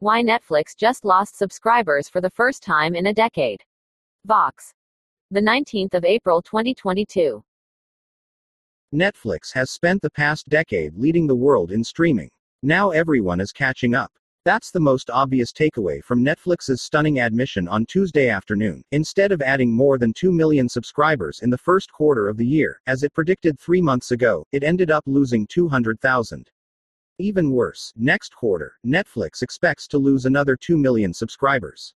Why Netflix just lost subscribers for the first time in a decade. Vox. The 19th of April 2022. Netflix has spent the past decade leading the world in streaming. Now everyone is catching up. That's the most obvious takeaway from Netflix's stunning admission on Tuesday afternoon. Instead of adding more than 2 million subscribers in the first quarter of the year, as it predicted three months ago, it ended up losing 200,000. Even worse, next quarter, Netflix expects to lose another 2 million subscribers.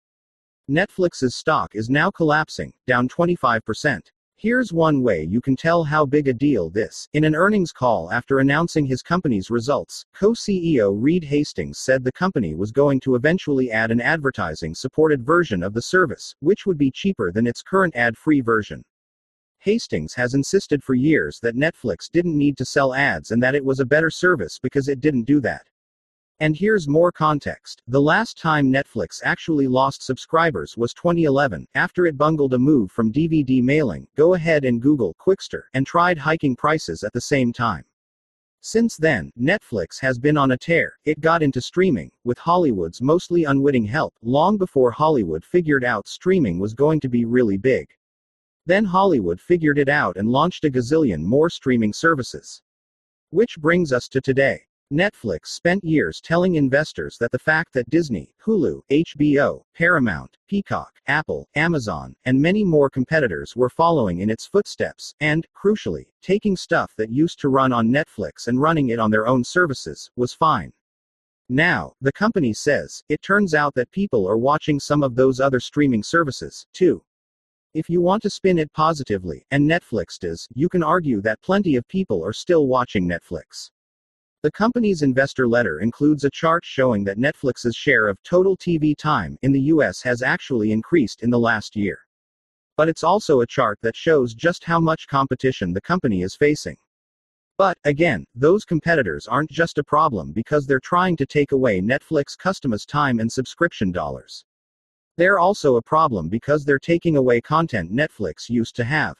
Netflix's stock is now collapsing, down 25%. Here's one way you can tell how big a deal this. In an earnings call after announcing his company's results, co-CEO Reed Hastings said the company was going to eventually add an advertising supported version of the service, which would be cheaper than its current ad-free version. Hastings has insisted for years that Netflix didn't need to sell ads and that it was a better service because it didn't do that. And here's more context. The last time Netflix actually lost subscribers was 2011, after it bungled a move from DVD mailing, go ahead and Google Qwikster, and tried hiking prices at the same time. Since then, Netflix has been on a tear. It got into streaming, with Hollywood's mostly unwitting help, long before Hollywood figured out streaming was going to be really big. Then Hollywood figured it out and launched a gazillion more streaming services. Which brings us to today. Netflix spent years telling investors that the fact that Disney, Hulu, HBO, Paramount, Peacock, Apple, Amazon, and many more competitors were following in its footsteps, and, crucially, taking stuff that used to run on Netflix and running it on their own services, was fine. Now, the company says, it turns out that people are watching some of those other streaming services, too. If you want to spin it positively, and Netflix does, you can argue that plenty of people are still watching Netflix. The company's investor letter includes a chart showing that Netflix's share of total TV time in the US has actually increased in the last year. But it's also a chart that shows just how much competition the company is facing. But, again, those competitors aren't just a problem because they're trying to take away Netflix customers' time and subscription dollars. They're also a problem because they're taking away content Netflix used to have.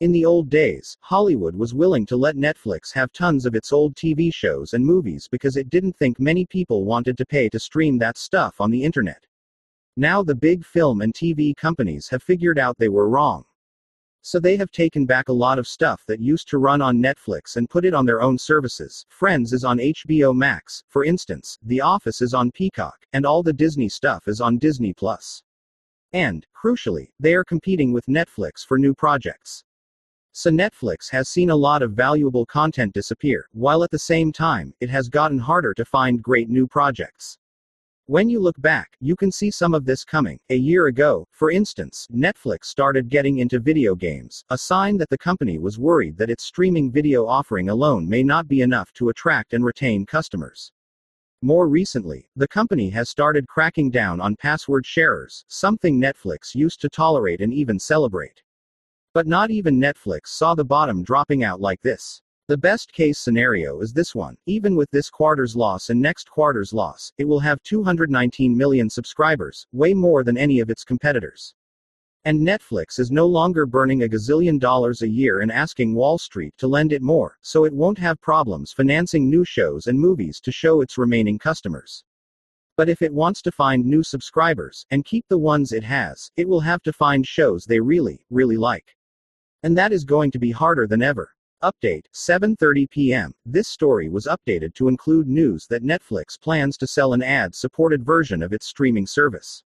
In the old days, Hollywood was willing to let Netflix have tons of its old TV shows and movies because it didn't think many people wanted to pay to stream that stuff on the internet. Now the big film and TV companies have figured out they were wrong. So they have taken back a lot of stuff that used to run on Netflix and put it on their own services. Friends is on HBO Max, for instance, The Office is on Peacock, and all the Disney stuff is on Disney Plus. And, crucially, they are competing with Netflix for new projects. So Netflix has seen a lot of valuable content disappear, while at the same time, it has gotten harder to find great new projects. When you look back, you can see some of this coming. A year ago, for instance, Netflix started getting into video games, a sign that the company was worried that its streaming video offering alone may not be enough to attract and retain customers. More recently, the company has started cracking down on password sharers, something Netflix used to tolerate and even celebrate. But not even Netflix saw the bottom dropping out like this. The best case scenario is this one. Even with this quarter's loss and next quarter's loss, it will have 219 million subscribers, way more than any of its competitors. And Netflix is no longer burning a gazillion dollars a year and asking Wall Street to lend it more, so it won't have problems financing new shows and movies to show its remaining customers. But if it wants to find new subscribers, and keep the ones it has, it will have to find shows they really, really like. And that is going to be harder than ever. Update 7:30 p.m. This story was updated to include news that Netflix plans to sell an ad-supported version of its streaming service.